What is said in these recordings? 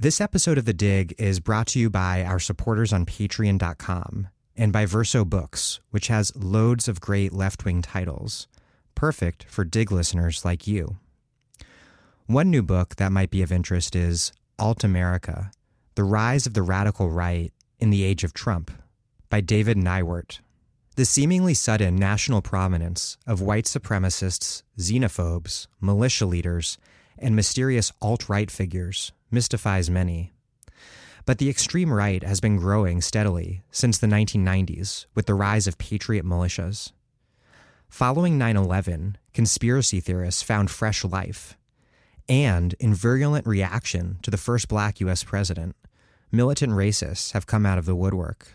This episode of The Dig is brought to you by our supporters on patreon.com and by Verso Books, which has loads of great left wing titles, perfect for Dig listeners like you. One new book that might be of interest is Alt America The Rise of the Radical Right in the Age of Trump by David Neiwert. The seemingly sudden national prominence of white supremacists, xenophobes, militia leaders, and mysterious alt right figures mystifies many. But the extreme right has been growing steadily since the 1990s with the rise of patriot militias. Following 9 11, conspiracy theorists found fresh life. And in virulent reaction to the first black U.S. president, militant racists have come out of the woodwork.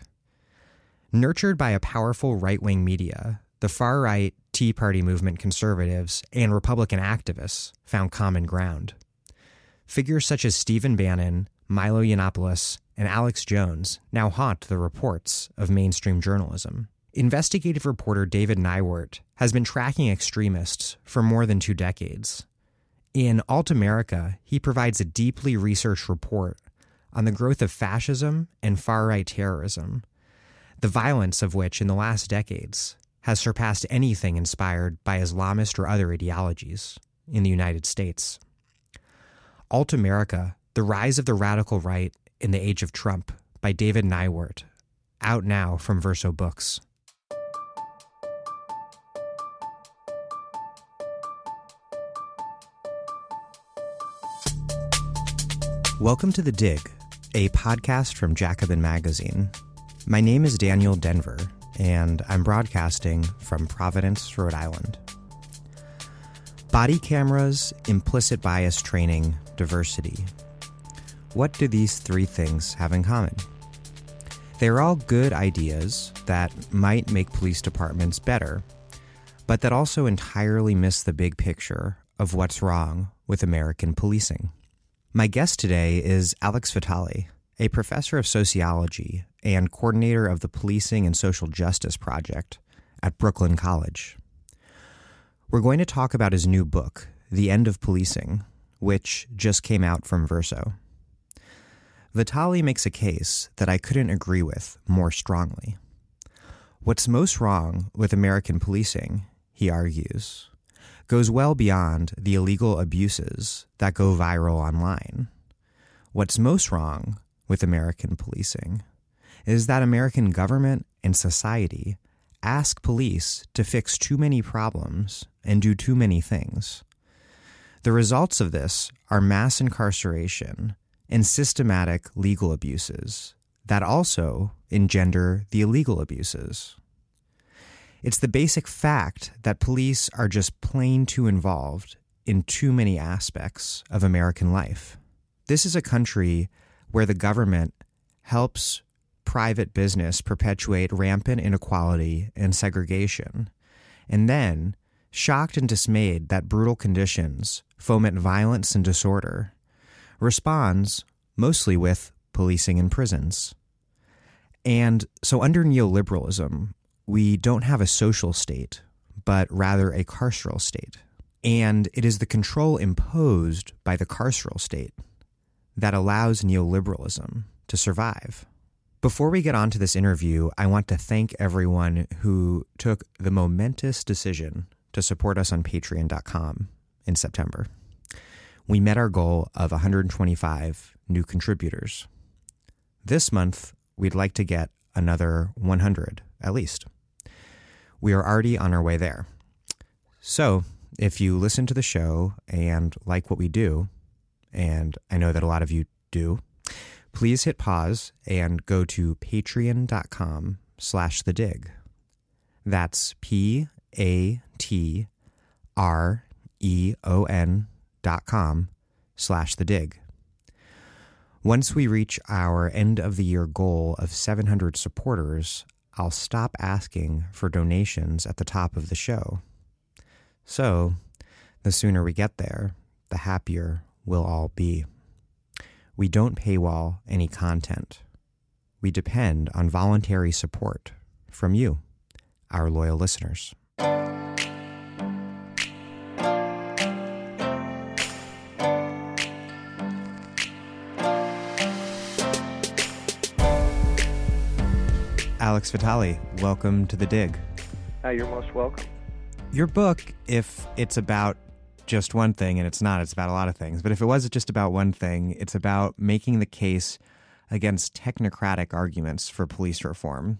Nurtured by a powerful right wing media, the far right Tea Party movement conservatives and Republican activists found common ground. Figures such as Stephen Bannon, Milo Yiannopoulos, and Alex Jones now haunt the reports of mainstream journalism. Investigative reporter David Neiwert has been tracking extremists for more than two decades. In Alt America, he provides a deeply researched report on the growth of fascism and far right terrorism, the violence of which in the last decades has surpassed anything inspired by Islamist or other ideologies in the United States. Alt America The Rise of the Radical Right in the Age of Trump by David Neiwert, out now from Verso Books. Welcome to The Dig, a podcast from Jacobin Magazine. My name is Daniel Denvir, and I'm broadcasting from Providence, Rhode Island. Body cameras, implicit bias training, diversity. What do these three things have in common? They're all good ideas that might make police departments better, but that also entirely miss the big picture of what's wrong with American policing. My guest today is Alex Vitale, a professor of sociology and coordinator of the Policing and Social Justice Project at Brooklyn College. We're going to talk about his new book, The End of Policing, which just came out from Verso. Vitale makes a case that I couldn't agree with more strongly. What's most wrong with American policing, he argues, goes well beyond the illegal abuses that go viral online. What's most wrong with American policing is that American government and society ask police to fix too many problems and do too many things. The results of this are mass incarceration and systematic legal abuses that also engender the illegal abuses. It's the basic fact that police are just plain too involved in too many aspects of American life. This is a country where the government helps private business perpetuate rampant inequality and segregation, and then, shocked and dismayed that brutal conditions foment violence and disorder, responds mostly with policing and prisons. And so, under neoliberalism, we don't have a social state, but rather a carceral state. And it is the control imposed by the carceral state that allows neoliberalism to survive. Before we get on to this interview, I want to thank everyone who took the momentous decision to support us on patreon.com in September. We met our goal of 125 new contributors. This month, we'd like to get another 100 at least. We are already on our way there. So, if you listen to the show and like what we do, and I know that a lot of you do, please hit pause and go to patreon.com slash the dig. That's P A T R E O N dot com slash the dig. Once we reach our end of the year goal of 700 supporters, I'll stop asking for donations at the top of the show. So, the sooner we get there, the happier we'll all be. We don't paywall any content. We depend on voluntary support from you, our loyal listeners. Alex Vitale, welcome to The Dig. Uh, you're most welcome. Your book, if it's about just one thing, and it's not, it's about a lot of things, but if it was just about one thing, it's about making the case against technocratic arguments for police reform.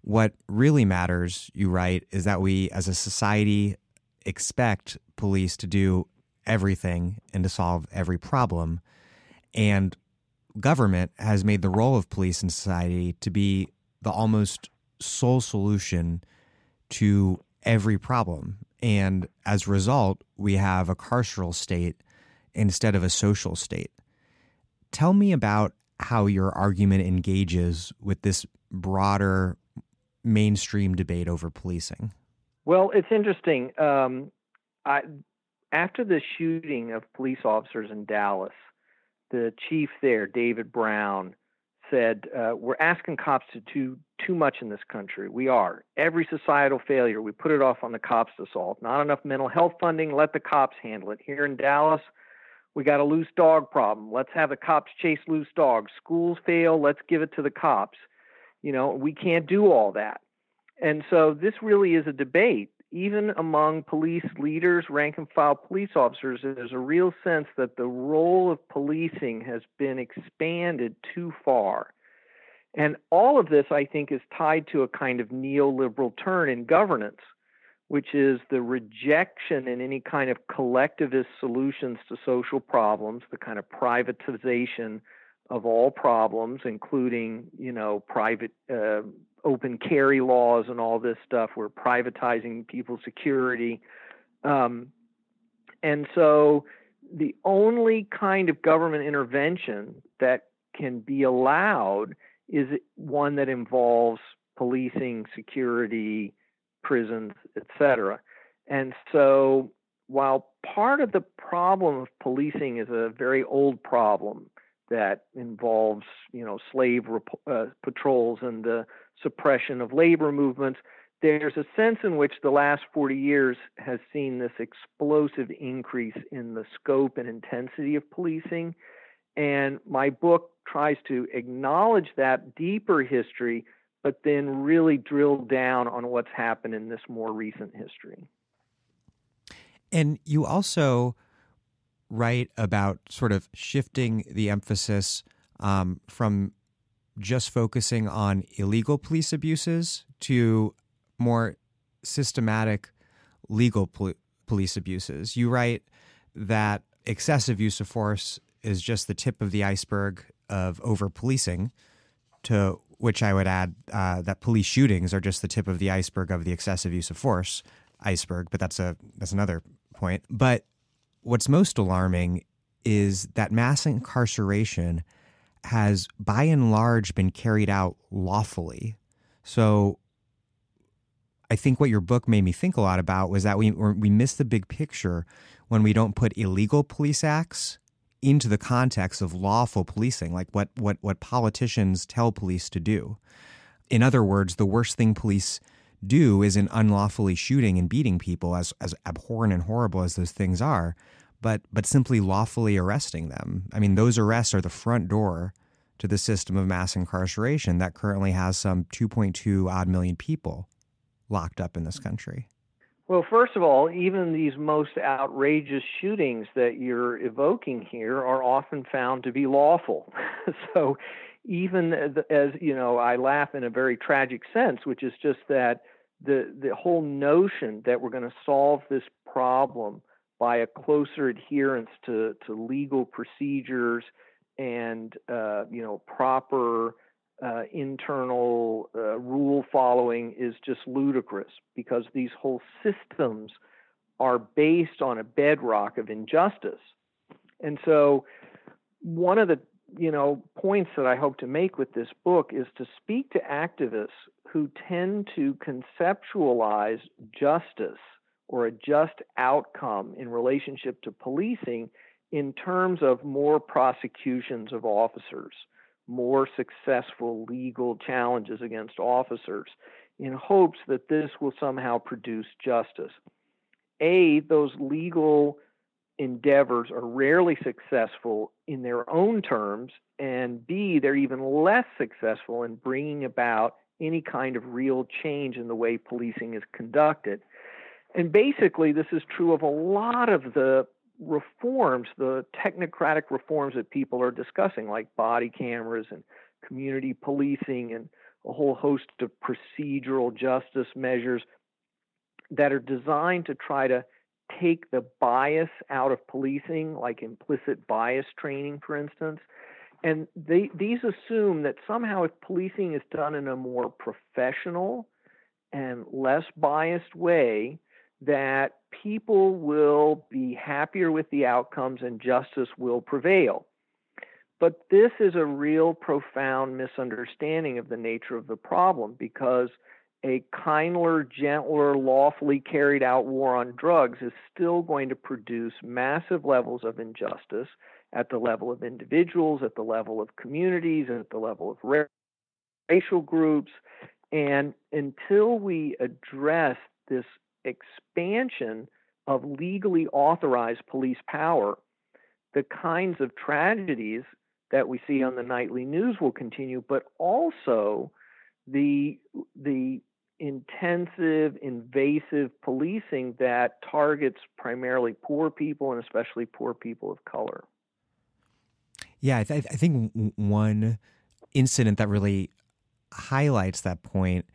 What really matters, you write, is that we as a society expect police to do everything and to solve every problem. And government has made the role of police in society to be the almost sole solution to every problem. And as a result, we have a carceral state instead of a social state. Tell me about how your argument engages with this broader mainstream debate over policing. Well, it's interesting. Um, I, after the shooting of police officers in Dallas, the chief there, David Brown, said, uh, We're asking cops to do too much in this country. We are. Every societal failure, we put it off on the cops to solve. Not enough mental health funding, let the cops handle it. Here in Dallas, we got a loose dog problem. Let's have the cops chase loose dogs. Schools fail, let's give it to the cops. You know, we can't do all that. And so this really is a debate even among police leaders, rank and file police officers, there's a real sense that the role of policing has been expanded too far. And all of this, I think, is tied to a kind of neoliberal turn in governance, which is the rejection in any kind of collectivist solutions to social problems, the kind of privatization of all problems, including, you know, private uh, open carry laws and all this stuff. We're privatizing people's security. Um, and so the only kind of government intervention that can be allowed is one that involves policing, security, prisons, etc. And so while part of the problem of policing is a very old problem that involves, you know, slave rep- uh, patrols and the suppression of labor movements. There's a sense in which the last 40 years has seen this explosive increase in the scope and intensity of policing. And my book tries to acknowledge that deeper history, but then really drill down on what's happened in this more recent history. And you also write about sort of shifting the emphasis um, from just focusing on illegal police abuses to more systematic legal pol- police abuses. You write that excessive use of force is just the tip of the iceberg of over policing, to which I would add uh, that police shootings are just the tip of the iceberg of the excessive use of force iceberg. But that's a that's another point. But what's most alarming is that mass incarceration has by and large been carried out lawfully. So I think what your book made me think a lot about was that we we miss the big picture when we don't put illegal police acts into the context of lawful policing, like what what what politicians tell police to do. In other words, the worst thing police do is in unlawfully shooting and beating people, as as abhorrent and horrible as those things are but but simply lawfully arresting them. I mean, those arrests are the front door to the system of mass incarceration that currently has some 2.2 odd million people locked up in this country. Well, first of all, even these most outrageous shootings that you're evoking here are often found to be lawful. so, even as you know, I laugh in a very tragic sense, which is just that the the whole notion that we're going to solve this problem by a closer adherence to, to legal procedures and uh, you know proper uh, internal uh, rule following is just ludicrous because these whole systems are based on a bedrock of injustice. And so, one of the you know points that I hope to make with this book is to speak to activists who tend to conceptualize justice or a just outcome in relationship to policing in terms of more prosecutions of officers, more successful legal challenges against officers, in hopes that this will somehow produce justice. A, those legal endeavors are rarely successful in their own terms, and B, they're even less successful in bringing about any kind of real change in the way policing is conducted. And basically, this is true of a lot of the reforms, the technocratic reforms that people are discussing, like body cameras and community policing and a whole host of procedural justice measures that are designed to try to take the bias out of policing, like implicit bias training, for instance. And they, these assume that somehow if policing is done in a more professional and less biased way, that people will be happier with the outcomes and justice will prevail. But this is a real profound misunderstanding of the nature of the problem because a kindler, gentler, lawfully carried out war on drugs is still going to produce massive levels of injustice at the level of individuals, at the level of communities, at the level of racial groups. And until we address this expansion of legally authorized police power, the kinds of tragedies that we see on the nightly news will continue, but also the the intensive, invasive policing that targets primarily poor people and especially poor people of color. Yeah, I, th- I think one incident that really highlights that point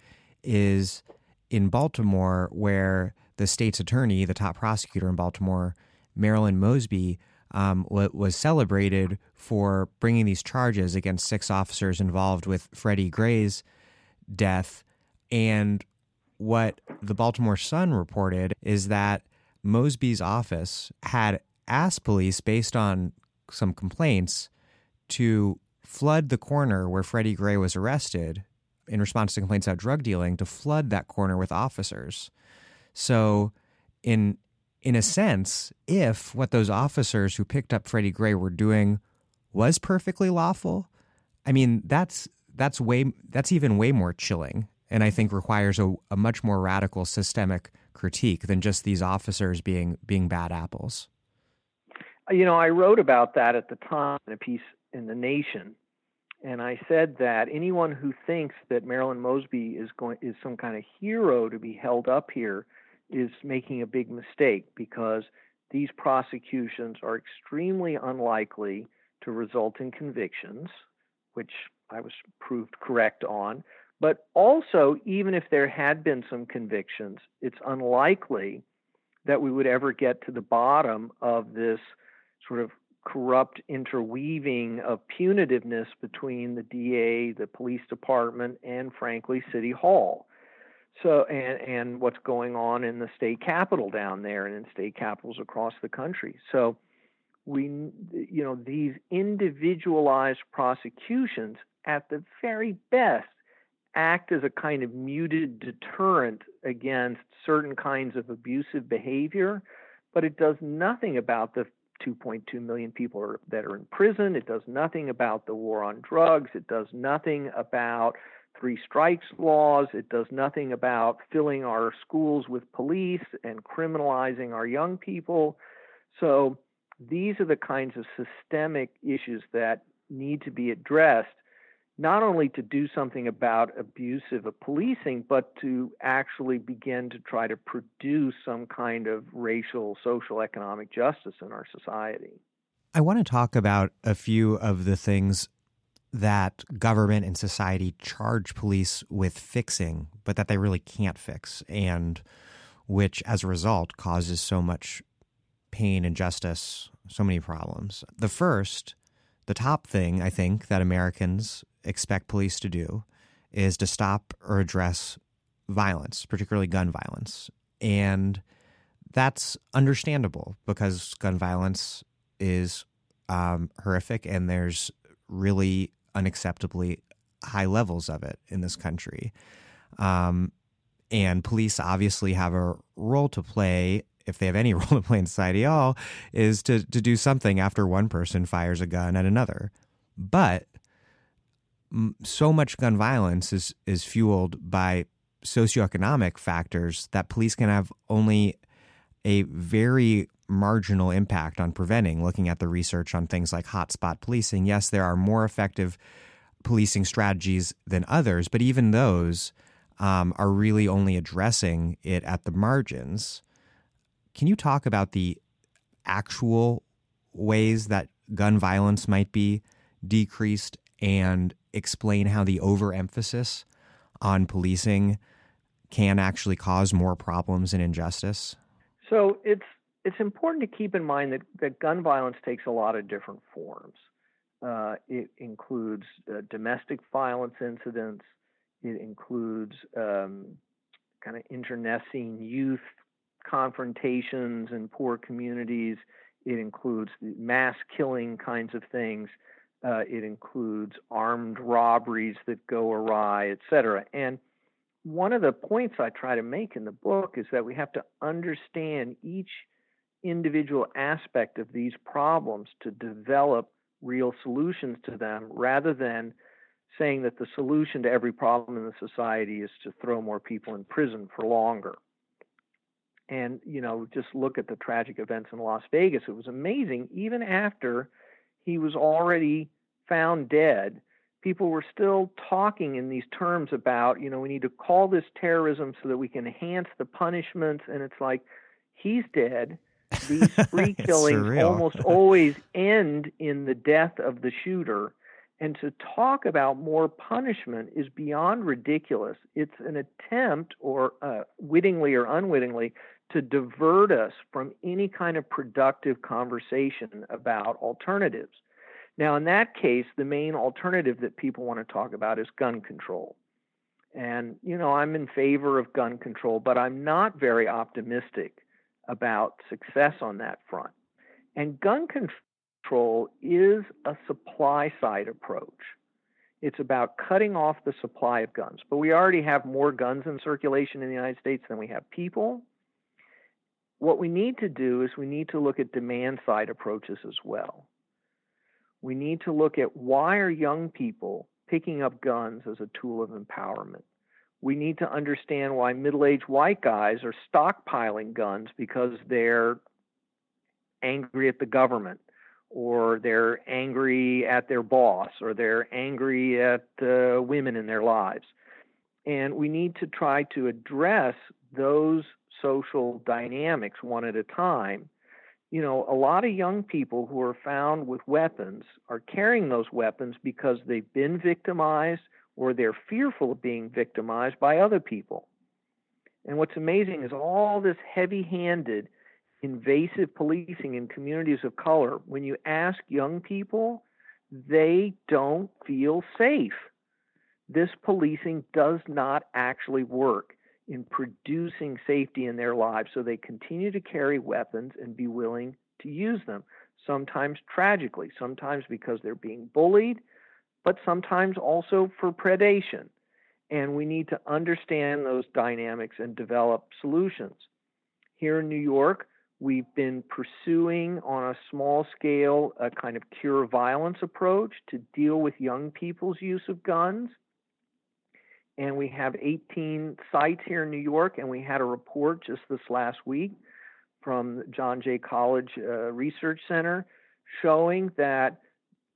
is in Baltimore, where the state's attorney, the top prosecutor in Baltimore, Marilyn Mosby, um, was celebrated for bringing these charges against six officers involved with Freddie Gray's death. And what the Baltimore Sun reported is that Mosby's office had asked police, based on some complaints, to flood the corner where Freddie Gray was arrested in response to complaints about drug dealing, to flood that corner with officers. So, in in a sense, if what those officers who picked up Freddie Gray were doing was perfectly lawful, I mean that's that's way that's even way more chilling, and I think requires a, a much more radical systemic critique than just these officers being being bad apples. You know, I wrote about that at the time in a piece in the Nation, and I said that anyone who thinks that Marilyn Mosby is going is some kind of hero to be held up here is making a big mistake because these prosecutions are extremely unlikely to result in convictions, which I was proved correct on. But also, even if there had been some convictions, it's unlikely that we would ever get to the bottom of this sort of corrupt interweaving of punitiveness between the DA, the police department, and frankly, City Hall. So and and what's going on in the state capital down there and in state capitals across the country. So we you know these individualized prosecutions at the very best act as a kind of muted deterrent against certain kinds of abusive behavior, but it does nothing about the 2.2 million people are, that are in prison. It does nothing about the war on drugs. It does nothing about three strikes laws. It does nothing about filling our schools with police and criminalizing our young people. So these are the kinds of systemic issues that need to be addressed, not only to do something about abusive policing, but to actually begin to try to produce some kind of racial, social, economic justice in our society. I want to talk about a few of the things that government and society charge police with fixing, but that they really can't fix, and which as a result causes so much pain, injustice, so many problems. The first, the top thing I think that Americans expect police to do is to stop or address violence, particularly gun violence. And that's understandable because gun violence is um, horrific and there's really unacceptably high levels of it in this country. Um, and police obviously have a role to play, if they have any role to play in society at all, is to, to do something after one person fires a gun at another. But so much gun violence is, is fueled by socioeconomic factors that police can have only a very marginal impact on preventing. Looking at the research on things like hotspot policing, yes, there are more effective policing strategies than others, but even those um, are really only addressing it at the margins. Can you talk about the actual ways that gun violence might be decreased and explain how the overemphasis on policing can actually cause more problems and injustice? So it's it's important to keep in mind that, that gun violence takes a lot of different forms. Uh, it includes uh, domestic violence incidents. It includes um, kind of internecine youth confrontations in poor communities. It includes mass killing kinds of things. Uh, it includes armed robberies that go awry, et cetera. And one of the points I try to make in the book is that we have to understand each individual aspect of these problems to develop real solutions to them rather than saying that the solution to every problem in the society is to throw more people in prison for longer. And, you know, just look at the tragic events in Las Vegas. It was amazing. Even after he was already found dead, people were still talking in these terms about, you know, we need to call this terrorism so that we can enhance the punishments. And it's like, he's dead. These spree killings almost always end in the death of the shooter. And to talk about more punishment is beyond ridiculous. It's an attempt, or uh, wittingly or unwittingly, to divert us from any kind of productive conversation about alternatives. Now, in that case, the main alternative that people want to talk about is gun control. And, you know, I'm in favor of gun control, but I'm not very optimistic about success on that front. And gun control is a supply side approach. It's about cutting off the supply of guns. But we already have more guns in circulation in the United States than we have people. What we need to do is we need to look at demand side approaches as well. We need to look at why are young people picking up guns as a tool of empowerment? we need to understand why middle aged white guys are stockpiling guns because they're angry at the government or they're angry at their boss or they're angry at uh, women in their lives. And we need to try to address those social dynamics one at a time. You know, a lot of young people who are found with weapons are carrying those weapons because they've been victimized or they're fearful of being victimized by other people. And what's amazing is all this heavy handed, invasive policing in communities of color, when you ask young people, they don't feel safe. This policing does not actually work in producing safety in their lives, so they continue to carry weapons and be willing to use them, sometimes tragically, sometimes because they're being bullied, but sometimes also for predation. And we need to understand those dynamics and develop solutions. Here in New York, we've been pursuing on a small scale a kind of cure violence approach to deal with young people's use of guns. And we have 18 sites here in New York, and we had a report just this last week from John Jay College uh, Research Center showing that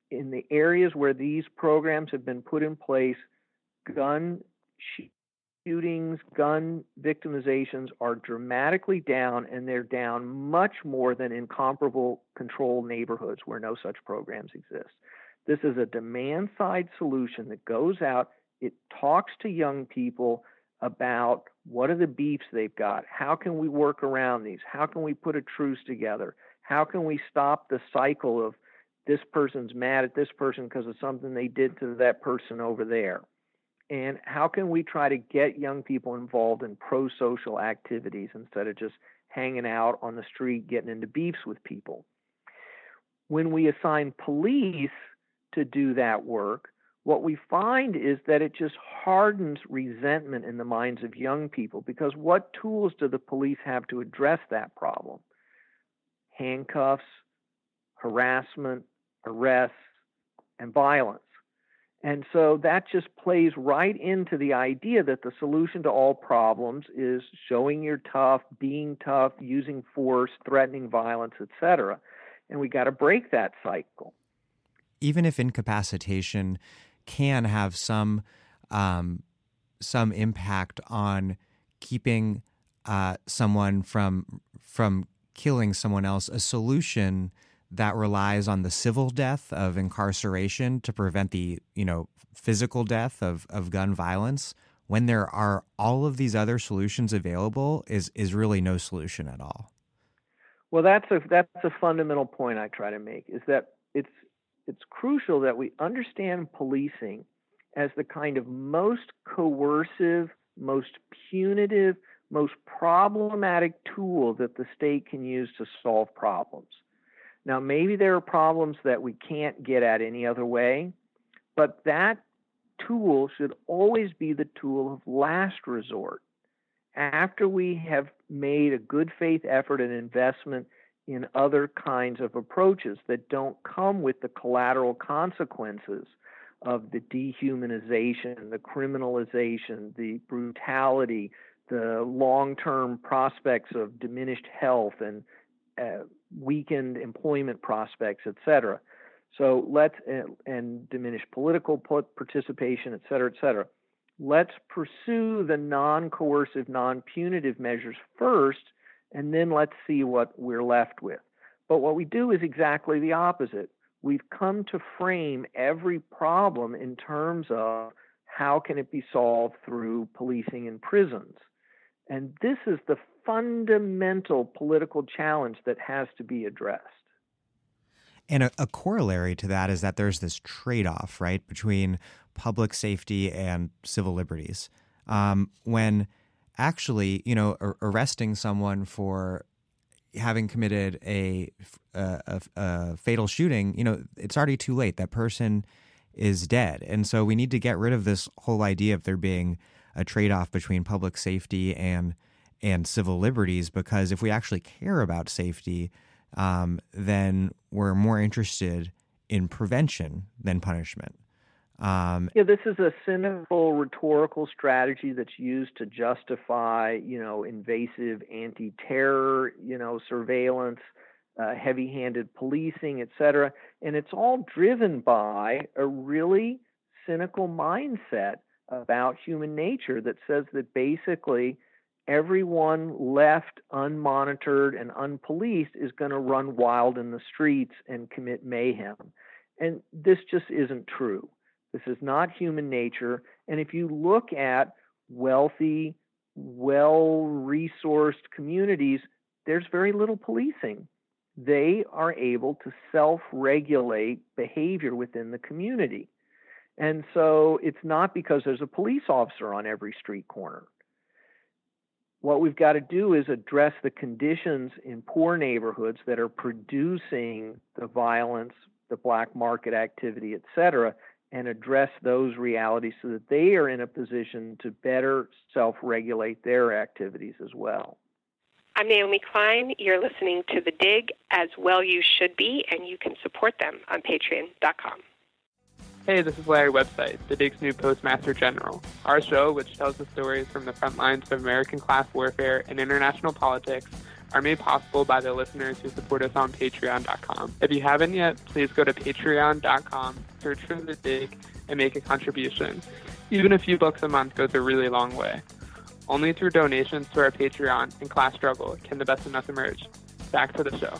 in the areas where these programs have been put in place, gun shootings, gun victimizations are dramatically down, and they're down much more than in comparable controlled neighborhoods where no such programs exist. This is a demand side solution that goes out, it talks to young people about what are the beefs they've got, how can we work around these, how can we put a truce together, how can we stop the cycle of this person's mad at this person because of something they did to that person over there. And how can we try to get young people involved in pro social activities instead of just hanging out on the street, getting into beefs with people? When we assign police to do that work, what we find is that it just hardens resentment in the minds of young people because what tools do the police have to address that problem? Handcuffs, harassment, arrests, and violence. And so that just plays right into the idea that the solution to all problems is showing you're tough, being tough, using force, threatening violence, etc. And we got to break that cycle. Even if incapacitation can have some um, some impact on keeping uh, someone from from killing someone else. A solution that relies on the civil death of incarceration to prevent the you know physical death of, of gun violence when there are all of these other solutions available is is really no solution at all well that's a that's a fundamental point i try to make is that it's it's crucial that we understand policing as the kind of most coercive most punitive most problematic tool that the state can use to solve problems now, maybe there are problems that we can't get at any other way, but that tool should always be the tool of last resort. After we have made a good faith effort and investment in other kinds of approaches that don't come with the collateral consequences of the dehumanization, the criminalization, the brutality, the long term prospects of diminished health and uh, weakened employment prospects, et cetera. So let's and diminished political participation, et cetera, et cetera. Let's pursue the non-coercive, non-punitive measures first, and then let's see what we're left with. But what we do is exactly the opposite. We've come to frame every problem in terms of how can it be solved through policing and prisons. And this is the fundamental political challenge that has to be addressed. And a, a corollary to that is that there's this trade off, right, between public safety and civil liberties. Um, when actually, you know, ar- arresting someone for having committed a, a, a, fatal shooting, you know, it's already too late. That person is dead. And so we need to get rid of this whole idea of there being a trade off between public safety and and civil liberties because if we actually care about safety, um, then we're more interested in prevention than punishment. Um, yeah, this is a cynical rhetorical strategy that's used to justify, you know, invasive anti-terror, you know, surveillance, uh, heavy-handed policing, et cetera, and it's all driven by a really cynical mindset about human nature that says that basically everyone left unmonitored and unpoliced is going to run wild in the streets and commit mayhem. And this just isn't true. This is not human nature. And if you look at wealthy, well resourced communities, there's very little policing. They are able to self regulate behavior within the community. And so it's not because there's a police officer on every street corner. What we've got to do is address the conditions in poor neighborhoods that are producing the violence, the black market activity, et cetera, and address those realities so that they are in a position to better self regulate their activities as well. I'm Naomi Klein. You're listening to The Dig, as well you should be, and you can support them on patreon.com. Hey, this is Larry Website, the Dig's new Postmaster General. Our show, which tells the stories from the front lines of American class warfare and international politics, are made possible by the listeners who support us on patreon.com. If you haven't yet, please go to patreon.com, search for The Dig, and make a contribution. Even a few bucks a month goes a really long way. Only through donations to our Patreon and class struggle can the best of us emerge. Back to the show.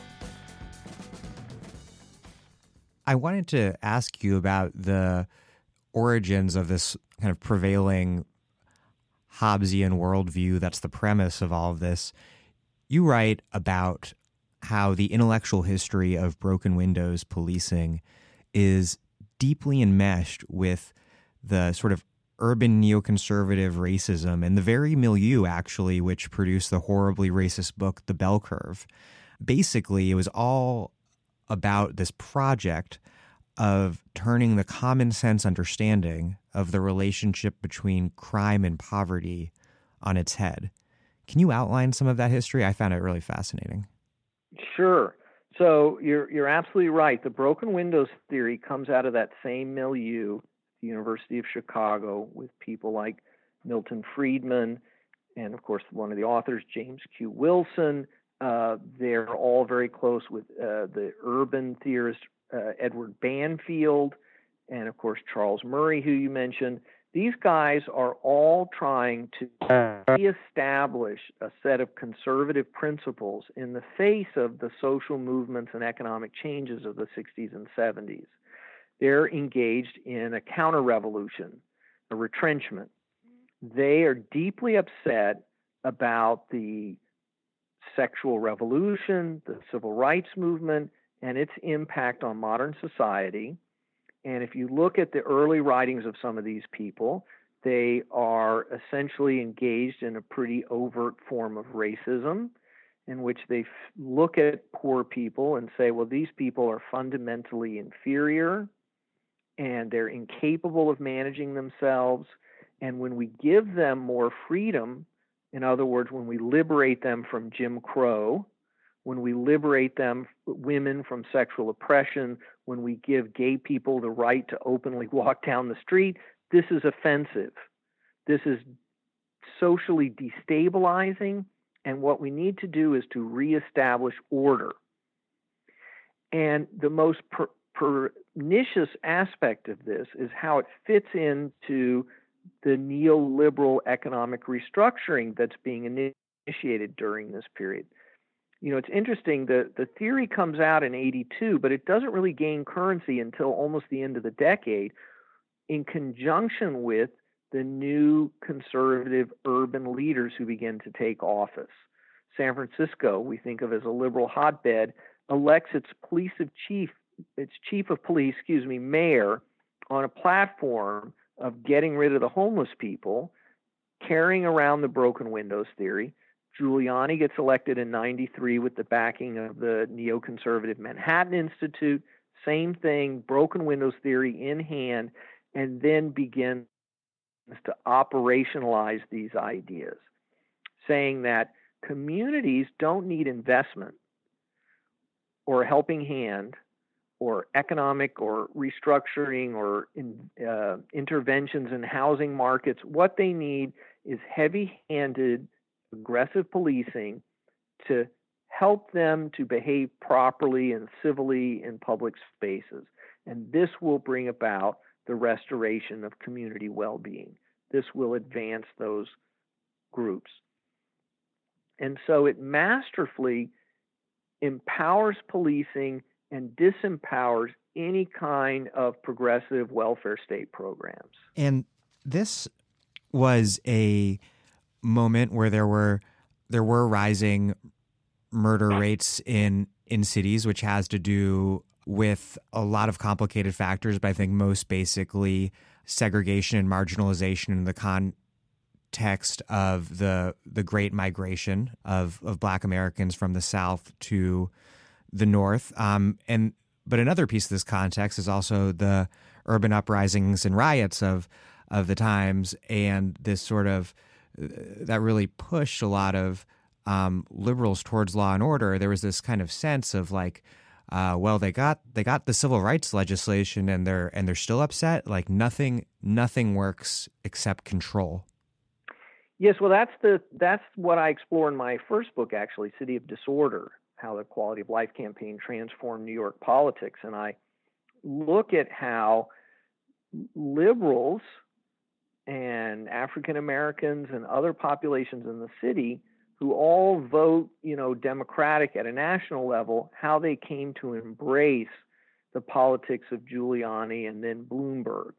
I wanted to ask you about the origins of this kind of prevailing Hobbesian worldview that's the premise of all of this. You write about how the intellectual history of broken windows policing is deeply enmeshed with the sort of urban neoconservative racism and the very milieu, actually, which produced the horribly racist book, The Bell Curve. Basically, it was all about this project of turning the common sense understanding of the relationship between crime and poverty on its head. Can you outline some of that history? I found it really fascinating. Sure. So you're you're absolutely right. The broken windows theory comes out of that same milieu, the University of Chicago, with people like Milton Friedman, and of course one of the authors, James Q. Wilson, uh, they're all very close with uh, the urban theorist uh, Edward Banfield and of course Charles Murray, who you mentioned. These guys are all trying to reestablish a set of conservative principles in the face of the social movements and economic changes of the 60s and 70s. They're engaged in a counter revolution, a retrenchment. They are deeply upset about the sexual revolution, the civil rights movement, and its impact on modern society. And if you look at the early writings of some of these people, they are essentially engaged in a pretty overt form of racism in which they f- look at poor people and say, well, these people are fundamentally inferior and they're incapable of managing themselves. And when we give them more freedom, in other words, when we liberate them from Jim Crow, when we liberate them, women from sexual oppression, when we give gay people the right to openly walk down the street, this is offensive. This is socially destabilizing. And what we need to do is to reestablish order. And the most per- pernicious aspect of this is how it fits into the neoliberal economic restructuring that's being initiated during this period. You know, it's interesting, the, the theory comes out in 82, but it doesn't really gain currency until almost the end of the decade in conjunction with the new conservative urban leaders who begin to take office. San Francisco, we think of as a liberal hotbed, elects its police of chief, its chief of police, excuse me, mayor on a platform of getting rid of the homeless people, carrying around the broken windows theory. Giuliani gets elected in 93 with the backing of the neoconservative Manhattan Institute. Same thing, broken windows theory in hand, and then begins to operationalize these ideas, saying that communities don't need investment or a helping hand or economic or restructuring or in, uh, interventions in housing markets. What they need is heavy handed, aggressive policing to help them to behave properly and civilly in public spaces. And this will bring about the restoration of community well being. This will advance those groups. And so it masterfully empowers policing and disempowers any kind of progressive welfare state programs. And this was a moment where there were there were rising murder rates in in cities, which has to do with a lot of complicated factors, but I think most basically segregation and marginalization in the context of the the great migration of, of black Americans from the South to the North. Um, and but another piece of this context is also the urban uprisings and riots of of the times, and this sort of that really pushed a lot of um, liberals towards law and order. There was this kind of sense of like, uh, well, they got they got the civil rights legislation, and they're and they're still upset. Like nothing nothing works except control. Yes, well, that's the that's what I explore in my first book, actually, City of Disorder, how the Quality of Life campaign transformed New York politics. And I look at how liberals and African Americans and other populations in the city who all vote, you know, Democratic at a national level, how they came to embrace the politics of Giuliani and then Bloomberg.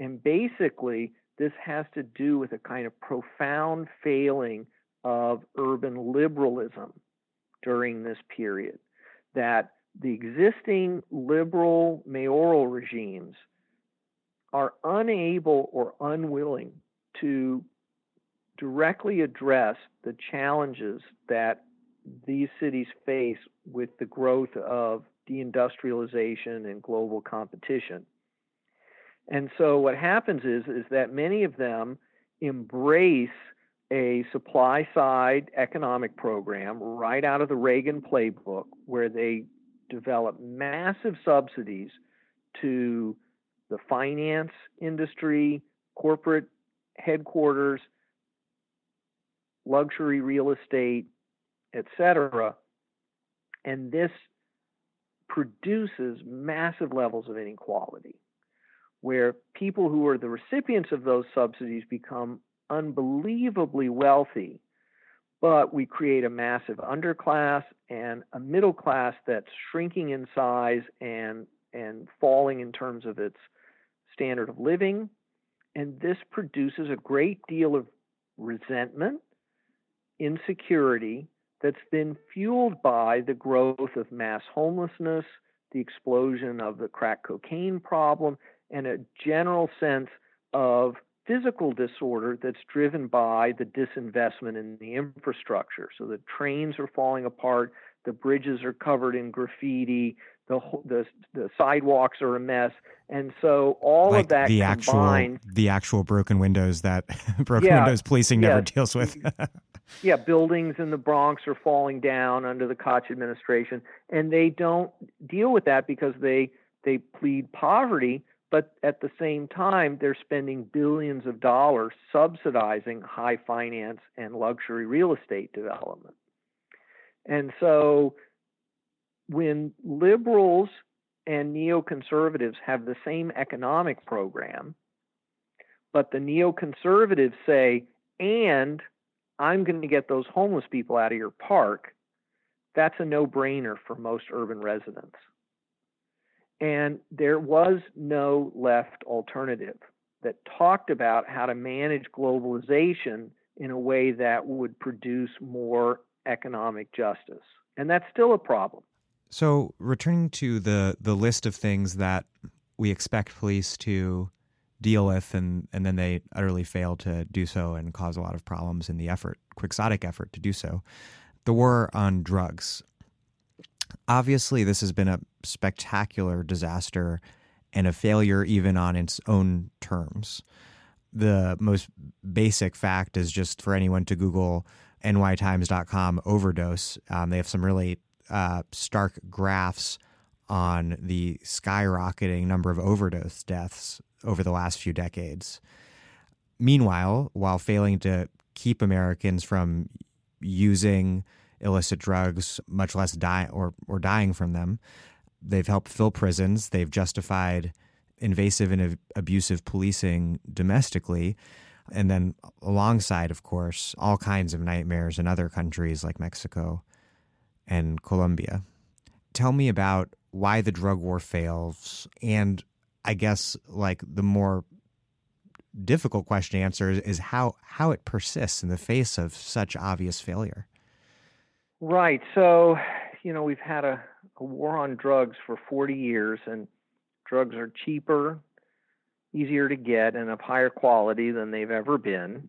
And basically, this has to do with a kind of profound failing of urban liberalism during this period that the existing liberal mayoral regimes are unable or unwilling to directly address the challenges that these cities face with the growth of deindustrialization and global competition. And so what happens is is that many of them embrace a supply side economic program right out of the Reagan playbook where they develop massive subsidies to the finance industry, corporate headquarters, luxury real estate, etc. And this produces massive levels of inequality. where people who are the recipients of those subsidies become unbelievably wealthy, but we create a massive underclass and a middle class that's shrinking in size and and falling in terms of its standard of living. And this produces a great deal of resentment, insecurity that's been fueled by the growth of mass homelessness, the explosion of the crack cocaine problem, and a general sense of physical disorder that's driven by the disinvestment in the infrastructure. So the trains are falling apart, the bridges are covered in graffiti, the the, the sidewalks are a mess, and so all like of that the combined, actual the actual broken windows that broken Yeah, windows policing yeah. never deals with. yeah, buildings in the Bronx are falling down under the Koch administration, and they don't deal with that because they they plead poverty, but at the same time they're spending billions of dollars subsidizing high finance and luxury real estate development. And so when liberals and neoconservatives have the same economic program, but the neoconservatives say, and I'm going to get those homeless people out of your park, that's a no brainer for most urban residents. And there was no left alternative that talked about how to manage globalization in a way that would produce more economic justice. And that's still a problem. So, returning to the the list of things that we expect police to deal with, and and then they utterly fail to do so and cause a lot of problems in the effort, quixotic effort to do so. The war on drugs. Obviously, this has been a spectacular disaster and a failure even on its own terms. The most basic fact is just for anyone to Google nytimes.com overdose. Um, they have some really uh, stark graphs on the skyrocketing number of overdose deaths over the last few decades. Meanwhile, while failing to keep Americans from using illicit drugs, much less die or, or dying from them, they've helped fill prisons. They've justified invasive and ab- abusive policing domestically. And then, alongside, of course, all kinds of nightmares in other countries like Mexico and Colombia. Tell me about why the drug war fails, and I guess like the more difficult question to answer is, is how how it persists in the face of such obvious failure. Right. So, you know, we've had a, a war on drugs for 40 years, and drugs are cheaper, easier to get, and of higher quality than they've ever been.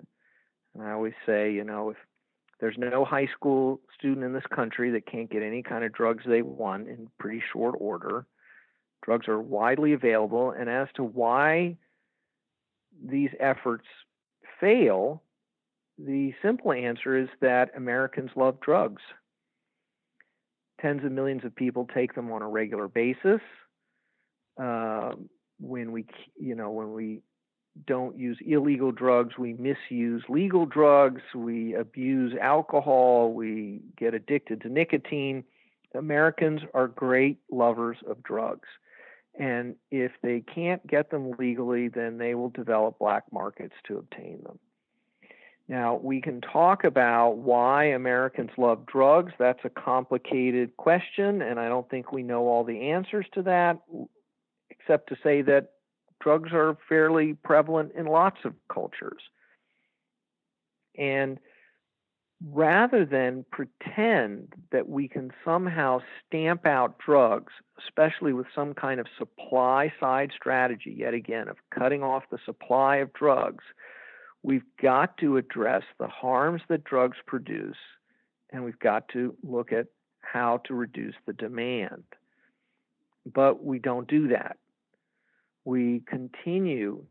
And I always say, you know, if there's no high school student in this country that can't get any kind of drugs they want in pretty short order. Drugs are widely available. And as to why these efforts fail, the simple answer is that Americans love drugs. Tens of millions of people take them on a regular basis. Uh, when we, you know, when we don't use illegal drugs, we misuse legal drugs, we abuse alcohol, we get addicted to nicotine. Americans are great lovers of drugs. And if they can't get them legally, then they will develop black markets to obtain them. Now, we can talk about why Americans love drugs. That's a complicated question, and I don't think we know all the answers to that, except to say that drugs are fairly prevalent in lots of cultures. And rather than pretend that we can somehow stamp out drugs, especially with some kind of supply side strategy, yet again, of cutting off the supply of drugs, we've got to address the harms that drugs produce, and we've got to look at how to reduce the demand. But we don't do that we continue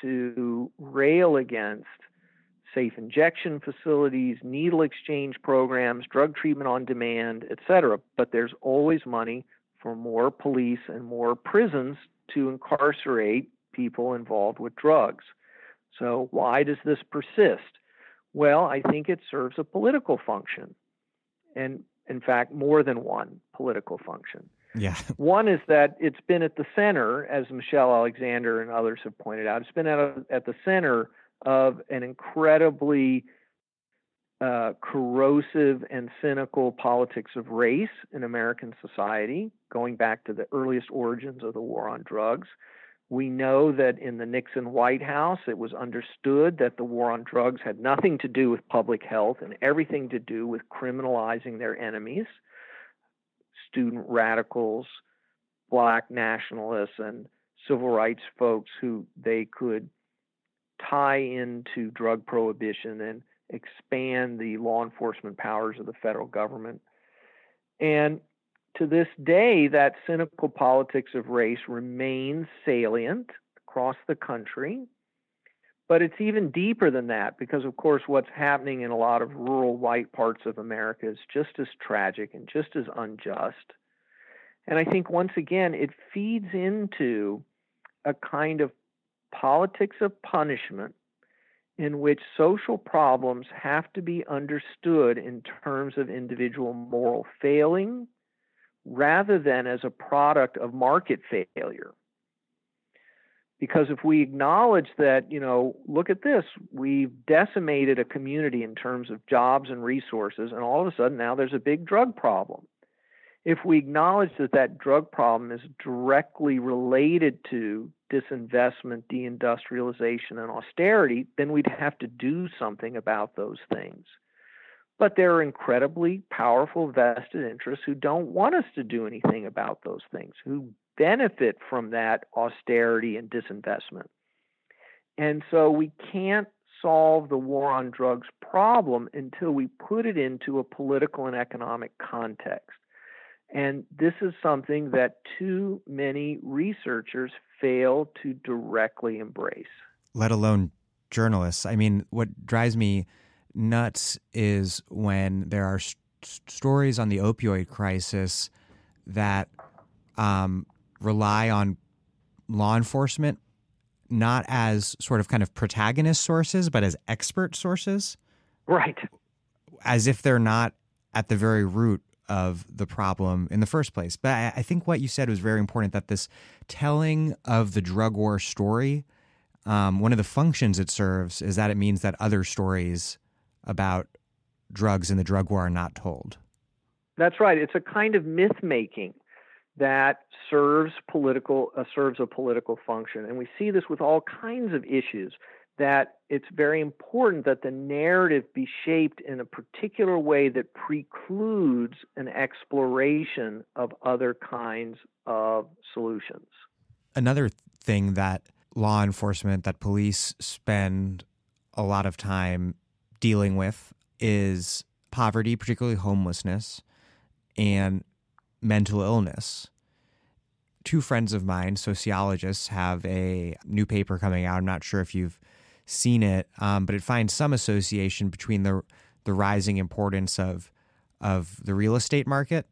to rail against safe injection facilities, needle exchange programs, drug treatment on demand, etc. But there's always money for more police and more prisons to incarcerate people involved with drugs. So, why does this persist? Well, I think it serves a political function, and in fact, more than one political function. Yeah. One is that it's been at the center, as Michelle Alexander and others have pointed out, it's been at, at the center of an incredibly uh, corrosive and cynical politics of race in American society, going back to the earliest origins of the war on drugs. We know that in the Nixon White House, it was understood that the war on drugs had nothing to do with public health and everything to do with criminalizing their enemies student radicals, black nationalists, and civil rights folks who they could tie into drug prohibition and expand the law enforcement powers of the federal government. And to this day, that cynical politics of race remains salient across the country. But it's even deeper than that because, of course, what's happening in a lot of rural white parts of America is just as tragic and just as unjust. And I think once again, it feeds into a kind of politics of punishment in which social problems have to be understood in terms of individual moral failing rather than as a product of market failure. Because if we acknowledge that, you know, look at this, we've decimated a community in terms of jobs and resources, and all of a sudden now there's a big drug problem. If we acknowledge that that drug problem is directly related to disinvestment, deindustrialization, and austerity, then we'd have to do something about those things. But there are incredibly powerful vested interests who don't want us to do anything about those things, who benefit from that austerity and disinvestment. And so we can't solve the war on drugs problem until we put it into a political and economic context. And this is something that too many researchers fail to directly embrace. Let alone journalists. I mean, what drives me nuts is when there are st- stories on the opioid crisis that um, rely on law enforcement not as sort of kind of protagonist sources, but as expert sources. Right. As if they're not at the very root of the problem in the first place. But I, think what you said was very important that this telling of the drug war story, um, one of the functions it serves is that it means that other stories about drugs and the drug war are not told. That's right. It's a kind of myth making that serves political uh, serves a political function. And we see this with all kinds of issues that it's very important that the narrative be shaped in a particular way that precludes an exploration of other kinds of solutions. Another thing that law enforcement that police spend a lot of time dealing with is poverty particularly homelessness. And mental illness. Two friends of mine, sociologists, have a new paper coming out. I'm not sure if you've seen it, um, but it finds some association between the the rising importance of of the real estate market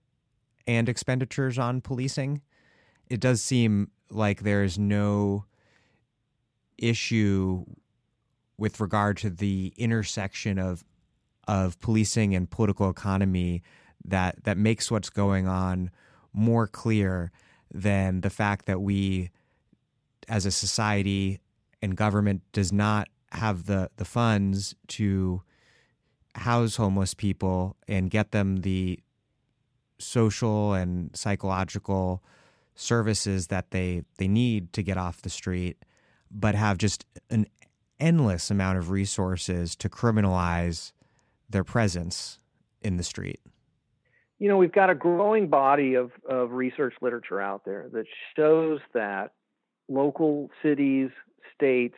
and expenditures on policing. It does seem like there's no issue with regard to the intersection of of policing and political economy that that makes what's going on more clear than the fact that we as a society and government does not have the the funds to house homeless people and get them the social and psychological services that they they need to get off the street but have just an endless amount of resources to criminalize their presence in the street you know, we've got a growing body of, of research literature out there that shows that local cities, states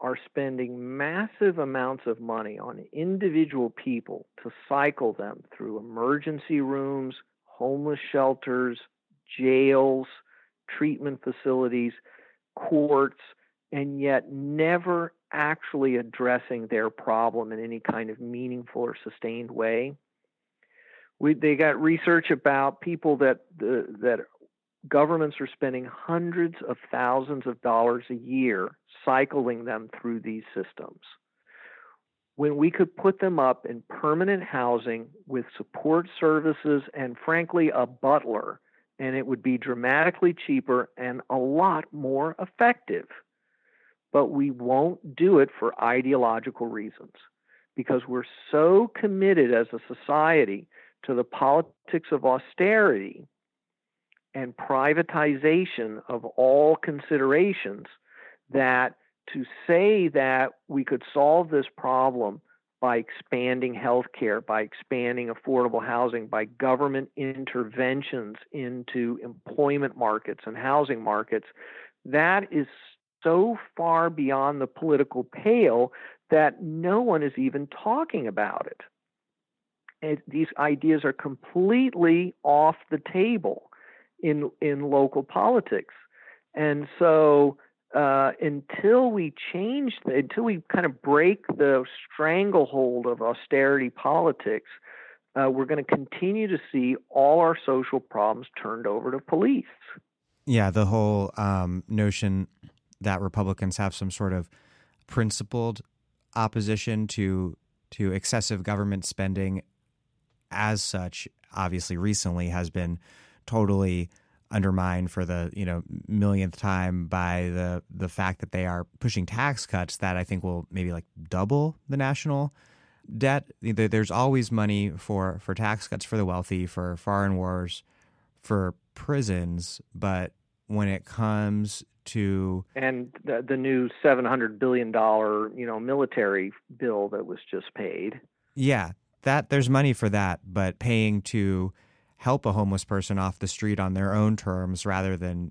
are spending massive amounts of money on individual people to cycle them through emergency rooms, homeless shelters, jails, treatment facilities, courts, and yet never actually addressing their problem in any kind of meaningful or sustained way we they got research about people that the, that governments are spending hundreds of thousands of dollars a year cycling them through these systems. When we could put them up in permanent housing with support services and, frankly, a butler and it would be dramatically cheaper and a lot more effective. But we won't do it for ideological reasons because we're so committed as a society to the politics of austerity and privatization of all considerations that to say that we could solve this problem by expanding healthcare, by expanding affordable housing, by government interventions into employment markets and housing markets, that is so far beyond the political pale that no one is even talking about it. And these ideas are completely off the table in in local politics, and so uh, until we change, the, until we kind of break the stranglehold of austerity politics, uh, we're going to continue to see all our social problems turned over to police. Yeah, the whole um, notion that Republicans have some sort of principled opposition to to excessive government spending as such obviously recently has been totally undermined for the you know millionth time by the the fact that they are pushing tax cuts that I think will maybe like double the national debt. There's always money for for tax cuts for the wealthy, for foreign wars, for prisons, but when it comes to and the, the new 700 billion dollar you know military bill that was just paid yeah that there's money for that but paying to help a homeless person off the street on their own terms rather than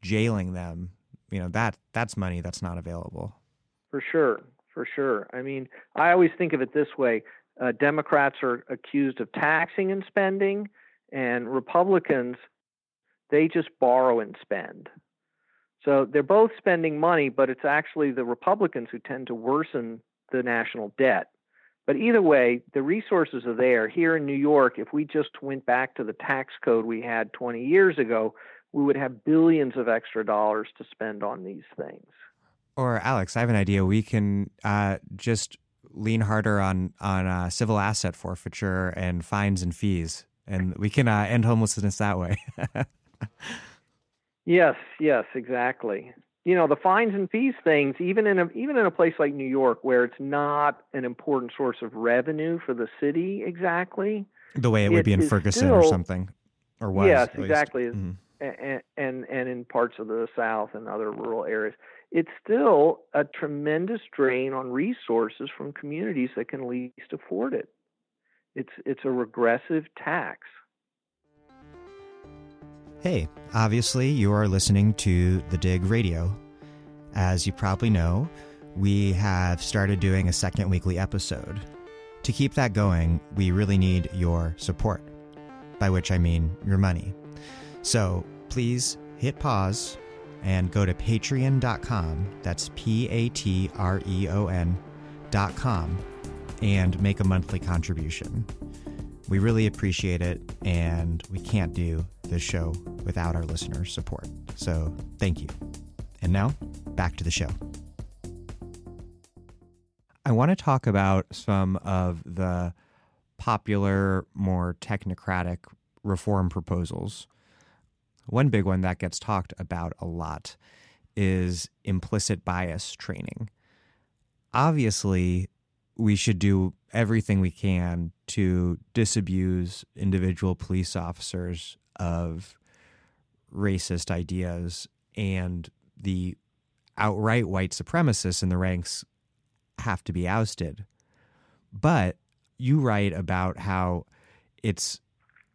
jailing them you know that that's money that's not available. For sure for sure. I mean i always think of it this way uh, democrats are accused of taxing and spending and republicans they just borrow and spend. So they're both spending money but it's actually the republicans who tend to worsen the national debt but either way, the resources are there. Here in New York, if we just went back to the tax code we had 20 years ago, we would have billions of extra dollars to spend on these things. Or Alex, I have an idea. We can uh, just lean harder on on uh, civil asset forfeiture and fines and fees, and we can uh, end homelessness that way. yes, yes, exactly you know the fines and fees things even in a even in a place like New York where it's not an important source of revenue for the city exactly the way it would be in Ferguson still, or something or was yes exactly. Mm-hmm. and, and and in parts of the south and other rural areas. It's still a tremendous drain on resources from communities that can least afford it. It's it's a regressive tax Hey, obviously, you are listening to The Dig Radio. As you probably know, we have started doing a second weekly episode. To keep that going, we really need your support, by which I mean your money. So please hit pause and go to patreon.com. That's P A T R E O N.com and make a monthly contribution. We really appreciate it, and we can't do this show without our listeners' support. So thank you. And now, back to the show. I want to talk about some of the popular, more technocratic reform proposals. One big one that gets talked about a lot is implicit bias training. Obviously, we should do everything we can to disabuse individual police officers of racist ideas and the outright white supremacists in the ranks have to be ousted. But you write about how it's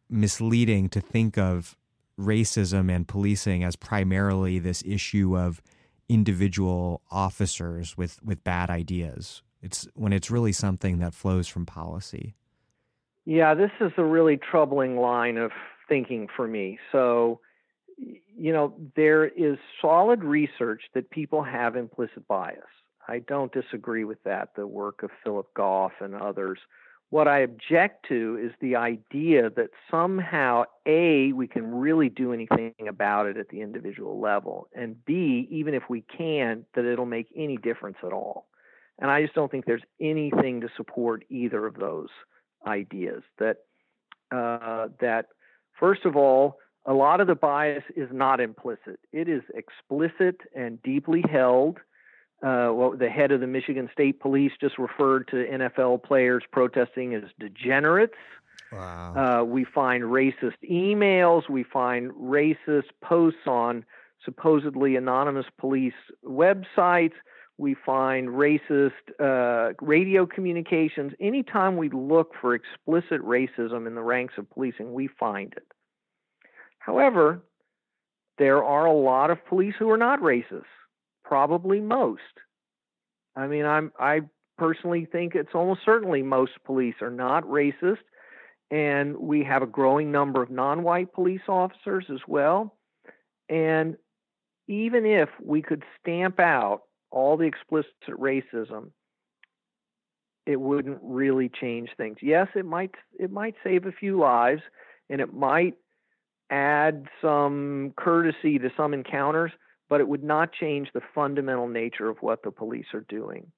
misleading to think of racism and policing as primarily this issue of individual officers with, with bad ideas. It's when it's really something that flows from policy. Yeah, this is a really troubling line of thinking for me. So, you know, there is solid research that people have implicit bias. I don't disagree with that, the work of Philip Goff and others. What I object to is the idea that somehow, A, we can really do anything about it at the individual level, and B, even if we can, that it'll make any difference at all. And I just don't think there's anything to support either of those ideas. That uh, that first of all, a lot of the bias is not implicit. It is explicit and deeply held. Uh, well, the head of the Michigan State Police just referred to NFL players protesting as degenerates. Wow. Uh, we find racist emails. We find racist posts on supposedly anonymous police websites. We find racist uh, radio communications. Anytime we look for explicit racism in the ranks of policing, we find it. However, there are a lot of police who are not racist, probably most. I mean, I'm I personally think it's almost certainly most police are not racist, and we have a growing number of non-white police officers as well. And even if we could stamp out all the explicit racism, it wouldn't really change things. Yes, it might it might save a few lives and it might add some courtesy to some encounters, but it would not change the fundamental nature of what the police are doing.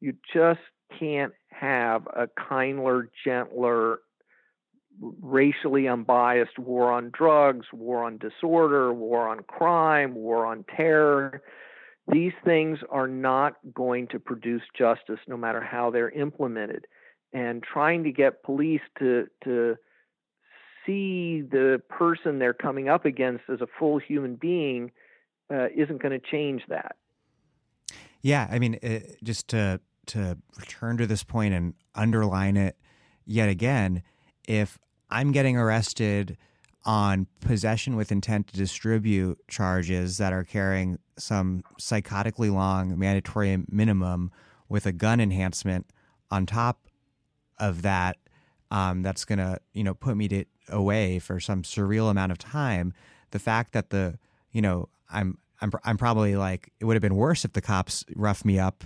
You just can't have a kinder, gentler, racially unbiased war on drugs, war on disorder, war on crime, war on terror. These things are not going to produce justice no matter how they're implemented. And trying to get police to, to see the person they're coming up against as a full human being uh, isn't going to change that. Yeah, I mean, it, just to to return to this point and underline it yet again, if I'm getting arrested on possession with intent to distribute charges that are carrying some psychotically long mandatory minimum with a gun enhancement on top of that um, that's going to you know put me to, away for some surreal amount of time. The fact that the you know i'm i'm, I'm probably like it would have been worse if the cops roughed me up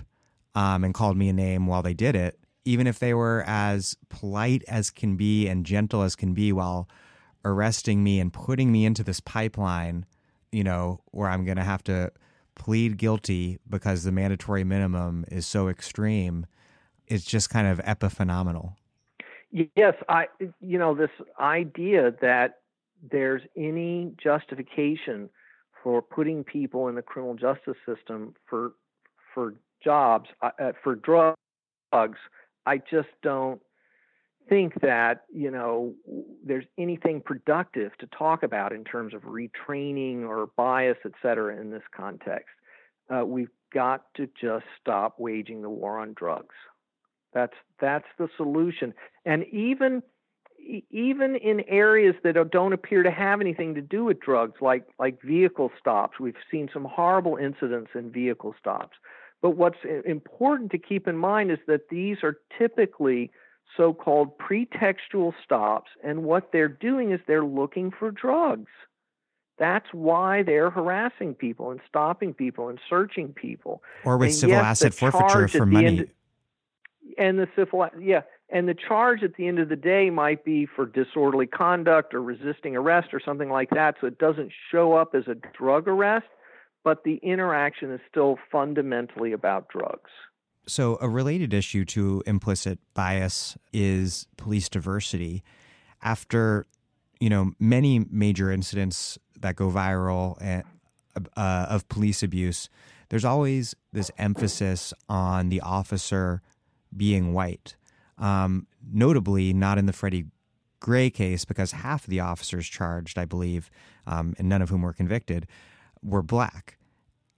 um, and called me a name while they did it even if they were as polite as can be and gentle as can be while arresting me and putting me into this pipeline you know where i'm going to have to plead guilty because the mandatory minimum is so extreme it's just kind of epiphenomenal. Yes, I you know this idea that there's any justification for putting people in the criminal justice system for for jobs uh, uh for drugs I just don't think that you know there's anything productive to talk about in terms of retraining or bias et cetera in this context uh, we've got to just stop waging the war on drugs that's that's the solution. And even even in areas that don't appear to have anything to do with drugs, like like vehicle stops, we've seen some horrible incidents in vehicle stops. But what's important to keep in mind is that these are typically so-called pretextual stops, and what they're doing is they're looking for drugs. That's why they're harassing people and stopping people and searching people. Or with and civil yes, asset forfeiture for money. End, and the civil yeah and the charge at the end of the day might be for disorderly conduct or resisting arrest or something like that so it doesn't show up as a drug arrest but the interaction is still fundamentally about drugs so a related issue to implicit bias is police diversity after you know many major incidents that go viral and, uh, of police abuse there's always this emphasis on the officer being white. Um, notably, not in the Freddie Gray case, because half of the officers charged, I believe, um, and none of whom were convicted, were black.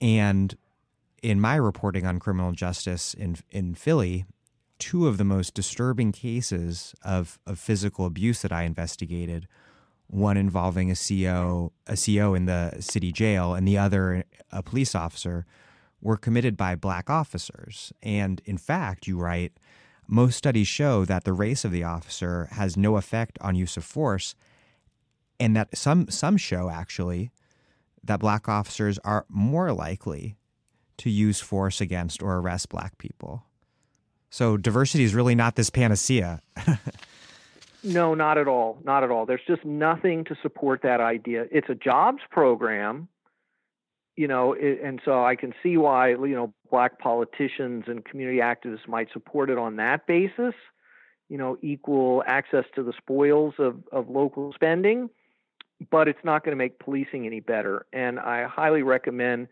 And in my reporting on criminal justice in in Philly, two of the most disturbing cases of, of physical abuse that I investigated, one involving a CO a CO in the city jail, and the other a police officer, were committed by black officers. And in fact, you write, most studies show that the race of the officer has no effect on use of force, and that some some show actually that black officers are more likely to use force against or arrest black people. So diversity is really not this panacea. no, not at all. Not at all. There's just nothing to support that idea. It's a jobs program you know, and so I can see why you know black politicians and community activists might support it on that basis. You know, equal access to the spoils of of local spending. but it's not going to make policing any better. And I highly recommend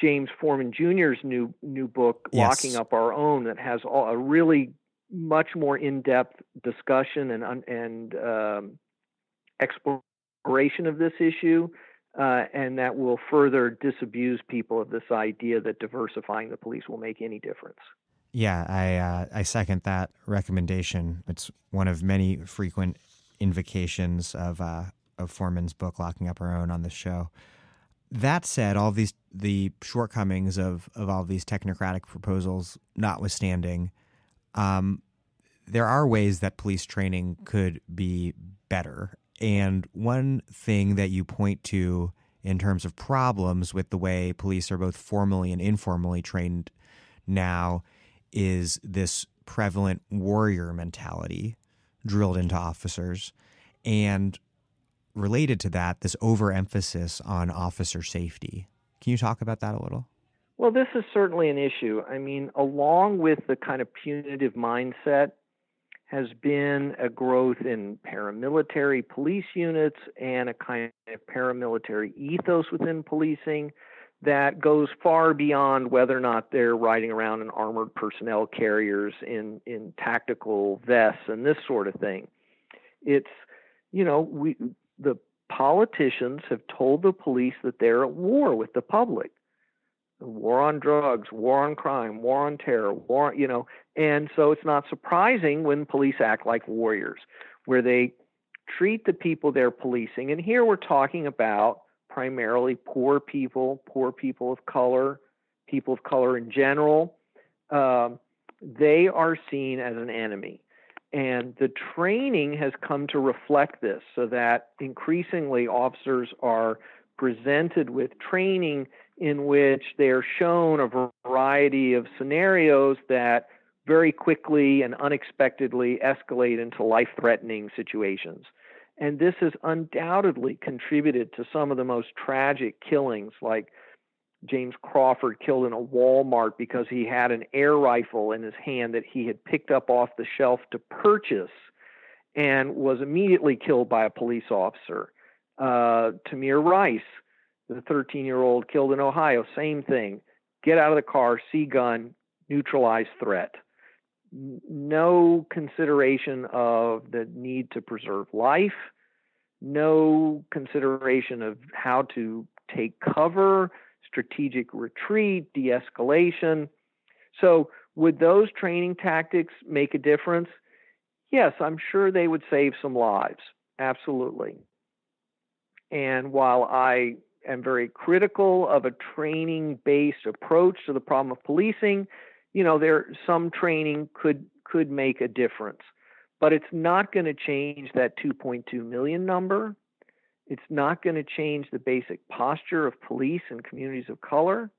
James Forman Jr.'s new new book, yes. Locking Up Our Own, that has all, a really much more in-depth discussion and and um, exploration of this issue, uh, and that will further disabuse people of this idea that diversifying the police will make any difference. Yeah, I uh, I second that recommendation. It's one of many frequent invocations of uh, of Forman's book, "Locking Up Our Own," on the show. That said, all these the shortcomings of of all these technocratic proposals notwithstanding, um, there are ways that police training could be better. And one thing that you point to in terms of problems with the way police are both formally and informally trained now is this prevalent warrior mentality drilled into officers. And related to that, this overemphasis on officer safety. Can you talk about that a little? Well, this is certainly an issue. I mean, along with the kind of punitive mindset, has been a growth in paramilitary police units and a kind of paramilitary ethos within policing that goes far beyond whether or not they're riding around in armored personnel carriers in in tactical vests and this sort of thing. It's you know we the politicians have told the police that they're at war with the public. War on drugs, war on crime, war on terror, war you know, and so it's not surprising when police act like warriors, where they treat the people they're policing. And here we're talking about primarily poor people, poor people of color, people of color in general, um, they are seen as an enemy. And the training has come to reflect this so that increasingly officers are presented with training in which they are shown a variety of scenarios that very quickly and unexpectedly escalate into life threatening situations. And this has undoubtedly contributed to some of the most tragic killings, like James Crawford killed in a Walmart because he had an air rifle in his hand that he had picked up off the shelf to purchase and was immediately killed by a police officer. Uh, Tamir Rice, the 13 year old killed in Ohio, same thing. Get out of the car, see gun, neutralize threat no consideration of the need to preserve life, no consideration of how to take cover, strategic retreat, de escalation. So, would those training tactics make a difference? Yes, I'm sure they would save some lives. Absolutely. And while I am very critical of a training based approach to the problem of policing, you know, there some training could could make a difference, but it's not going to change that 2.2 million number. It's not going to change the basic posture of police and communities of color,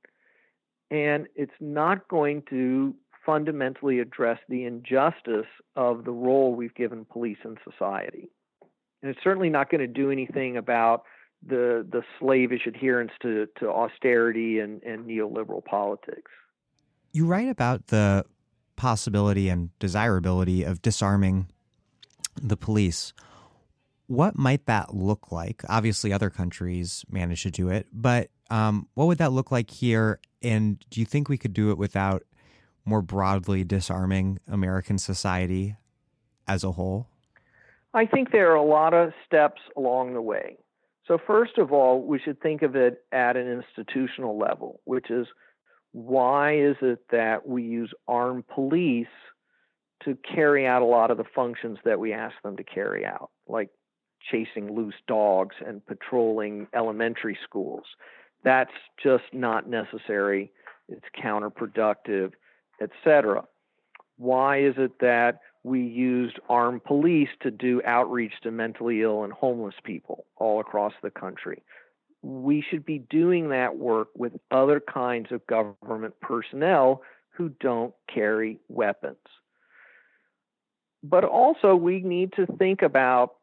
and it's not going to fundamentally address the injustice of the role we've given police in society. And it's certainly not going to do anything about the the slavish adherence to, to austerity and, and neoliberal politics. You write about the possibility and desirability of disarming the police. What might that look like? Obviously, other countries manage to do it, but um, what would that look like here? And do you think we could do it without more broadly disarming American society as a whole? I think there are a lot of steps along the way. So, first of all, we should think of it at an institutional level, which is why is it that we use armed police to carry out a lot of the functions that we ask them to carry out, like chasing loose dogs and patrolling elementary schools? That's just not necessary. It's counterproductive, etc. Why is it that we used armed police to do outreach to mentally ill and homeless people all across the country? we should be doing that work with other kinds of government personnel who don't carry weapons. But also, we need to think about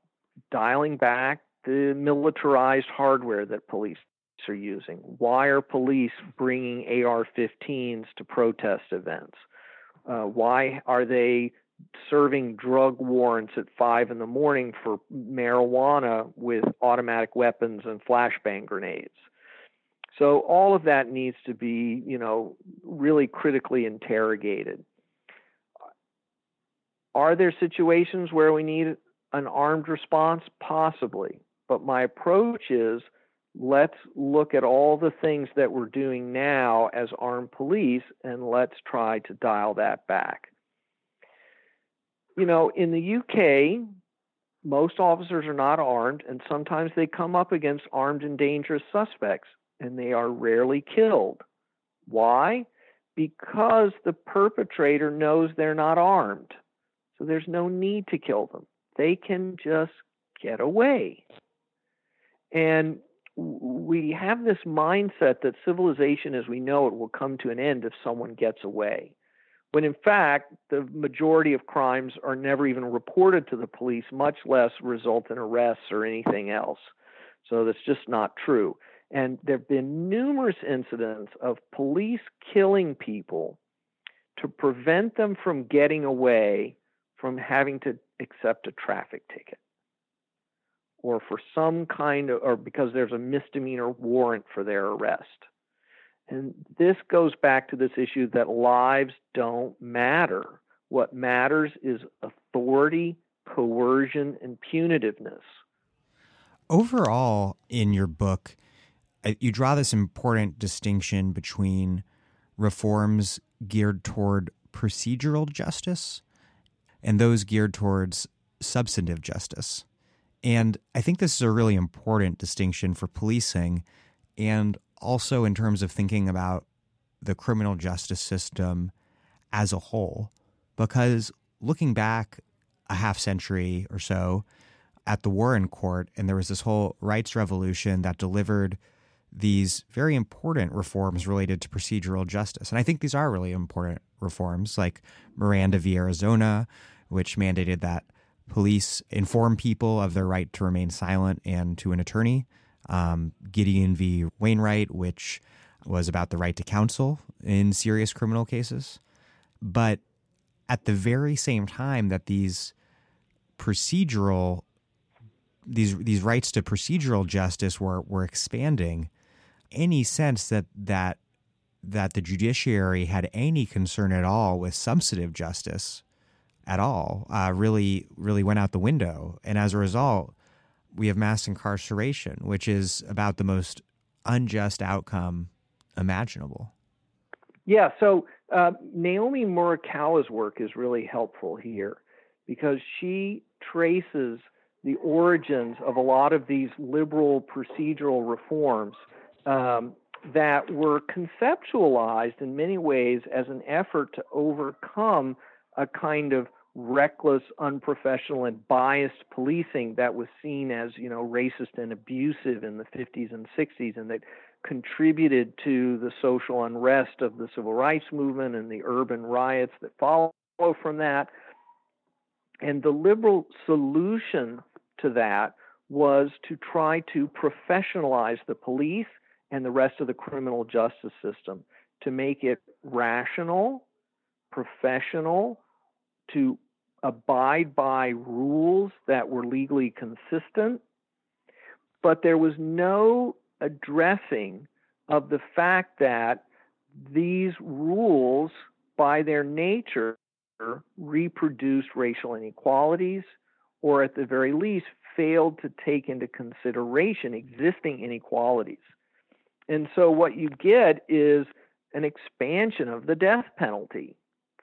dialing back the militarized hardware that police are using. Why are police bringing AR 15s to protest events? Uh, why are they serving drug warrants at five in the morning for marijuana with automatic weapons and flashbang grenades. So all of that needs to be, you know, really critically interrogated. Are there situations where we need an armed response? Possibly. But my approach is let's look at all the things that we're doing now as armed police and let's try to dial that back. You know, in the UK, most officers are not armed, and sometimes they come up against armed and dangerous suspects, and they are rarely killed. Why? Because the perpetrator knows they're not armed. So there's no need to kill them. They can just get away. And we have this mindset that civilization as we know it will come to an end if someone gets away. When in fact, the majority of crimes are never even reported to the police, much less result in arrests or anything else. So that's just not true. And there have been numerous incidents of police killing people to prevent them from getting away from having to accept a traffic ticket or for some kind of, or because there's a misdemeanor warrant for their arrest. And this goes back to this issue that lives don't matter. What matters is authority, coercion, and punitiveness. Overall, in your book, you draw this important distinction between reforms geared toward procedural justice and those geared towards substantive justice. And I think this is a really important distinction for policing and also in terms of thinking about the criminal justice system as a whole. Because looking back a half century or so at the Warren Court, and there was this whole rights revolution that delivered these very important reforms related to procedural justice. And I think these are really important reforms, like Miranda v. Arizona, which mandated that police inform people of their right to remain silent and to an attorney. Um, Gideon v. Wainwright, which was about the right to counsel in serious criminal cases. But at the very same time that these procedural these these rights to procedural justice were were expanding, any sense that that that the judiciary had any concern at all with substantive justice at all uh, really really went out the window. And as a result we have mass incarceration which is about the most unjust outcome imaginable. Yeah so uh, naomi murakawa's work is really helpful here because she traces the origins of a lot of these liberal procedural reforms um, that were conceptualized in many ways as an effort to overcome a kind of reckless, unprofessional, and biased policing that was seen as, you know, racist and abusive in the 50s and 60s, and that contributed to the social unrest of the civil rights movement and the urban riots that follow from that. And the liberal solution to that was to try to professionalize the police and the rest of the criminal justice system to make it rational, professional, to abide by rules that were legally consistent, but there was no addressing of the fact that these rules, by their nature, reproduced racial inequalities, or at the very least, failed to take into consideration existing inequalities. And so, what you get is an expansion of the death penalty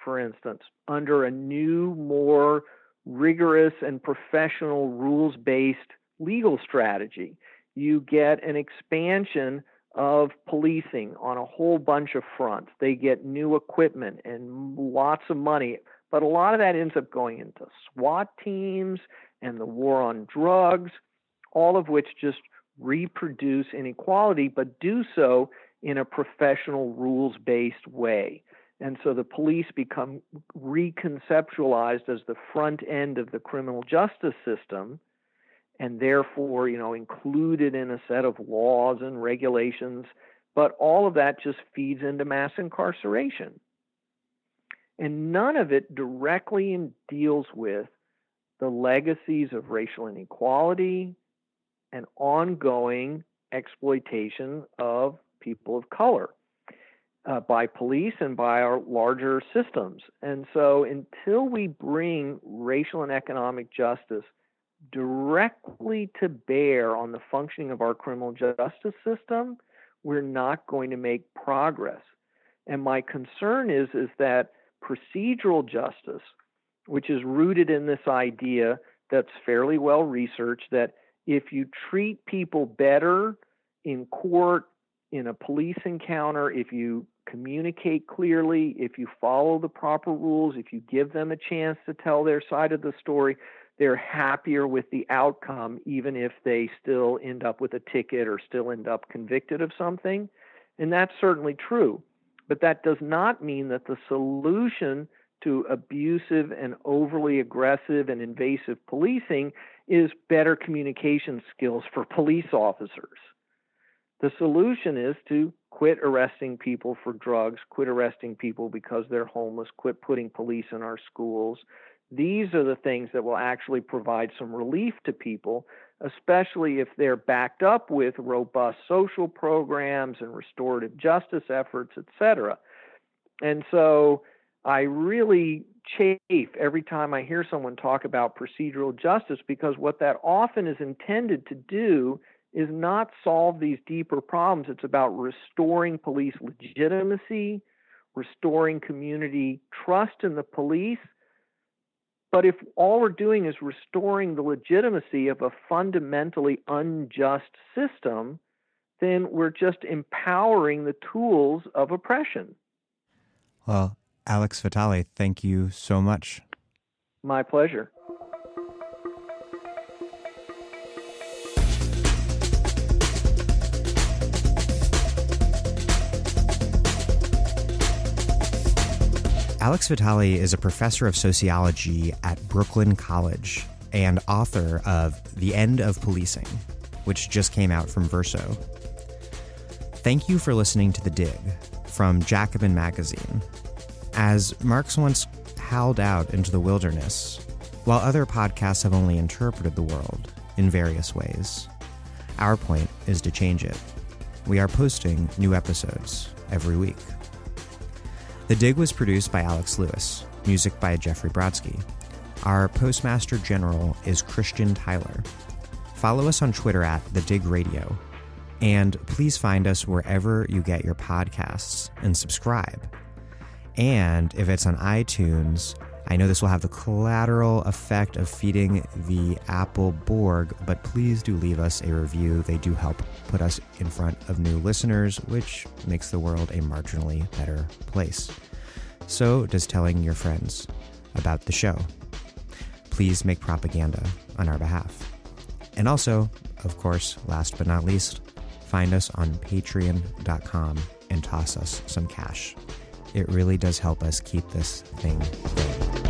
for instance, under a new, more rigorous and professional rules based legal strategy. You get an expansion of policing on a whole bunch of fronts. They get new equipment and lots of money, but a lot of that ends up going into SWAT teams and the war on drugs, all of which just reproduce inequality, but do so in a professional, rules based way. And so the police become reconceptualized as the front end of the criminal justice system and therefore, you know, included in a set of laws and regulations. But all of that just feeds into mass incarceration. And none of it directly deals with the legacies of racial inequality and ongoing exploitation of people of color uh, by police and by our larger systems. And so, until we bring racial and economic justice directly to bear on the functioning of our criminal justice system, we're not going to make progress. And my concern is, is that procedural justice, which is rooted in this idea that's fairly well researched that if you treat people better in court, in a police encounter, if you communicate clearly, if you follow the proper rules, if you give them a chance to tell their side of the story, they're happier with the outcome, even if they still end up with a ticket or still end up convicted of something. And that's certainly true. But that does not mean that the solution to abusive and overly aggressive and invasive policing is better communication skills for police officers. The solution is to quit arresting people for drugs, quit arresting people because they're homeless, quit putting police in our schools, these are the things that will actually provide some relief to people, especially if they're backed up with robust social programs and restorative justice efforts, et cetera. And so I really chafe every time I hear someone talk about procedural justice because what that often is intended to do is not solve these deeper problems. It's about restoring police legitimacy, restoring community trust in the police, but if all we're doing is restoring the legitimacy of a fundamentally unjust system, then we're just empowering the tools of oppression. Well, Alex Vitale, thank you so much. My pleasure. Alex Vitale is a professor of sociology at Brooklyn College and author of The End of Policing, which just came out from Verso. Thank you for listening to The Dig from Jacobin Magazine. As Marx once howled out into the wilderness, while other podcasts have only interpreted the world in various ways, our point is to change it. We are posting new episodes every week. The Dig was produced by Alex Lewis, music by Jeffrey Brodsky. Our Postmaster General is Christian Tyler. Follow us on Twitter at The Dig Radio. And please find us wherever you get your podcasts and subscribe. And if it's on iTunes, I know this will have the collateral effect of feeding the Apple Borg, but please do leave us a review. They do help put us in front of new listeners, which makes the world a marginally better place. So does telling your friends about the show. Please make propaganda on our behalf. And also, of course, last but not least, find us on patreon.com and toss us some cash. It really does help us keep this thing going.